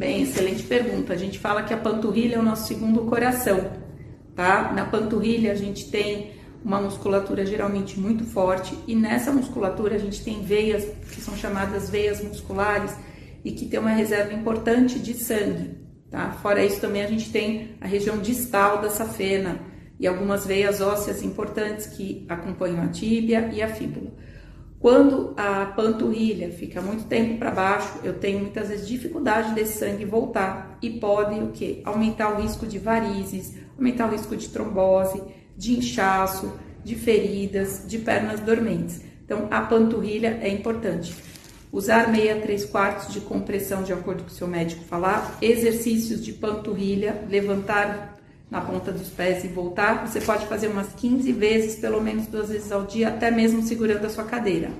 Bem, excelente pergunta. A gente fala que a panturrilha é o nosso segundo coração, tá? Na panturrilha a gente tem uma musculatura geralmente muito forte e nessa musculatura a gente tem veias que são chamadas veias musculares e que tem uma reserva importante de sangue, tá? Fora isso também a gente tem a região distal da safena e algumas veias ósseas importantes que acompanham a tíbia e a fíbula. Quando a panturrilha fica muito tempo para baixo, eu tenho muitas vezes dificuldade desse sangue voltar e pode o que? Aumentar o risco de varizes, aumentar o risco de trombose, de inchaço, de feridas, de pernas dormentes. Então, a panturrilha é importante. Usar meia 3 quartos de compressão, de acordo com o seu médico falar, exercícios de panturrilha, levantar na ponta dos pés e voltar. Você pode fazer umas 15 vezes, pelo menos duas vezes ao dia, até mesmo segurando a sua cadeira.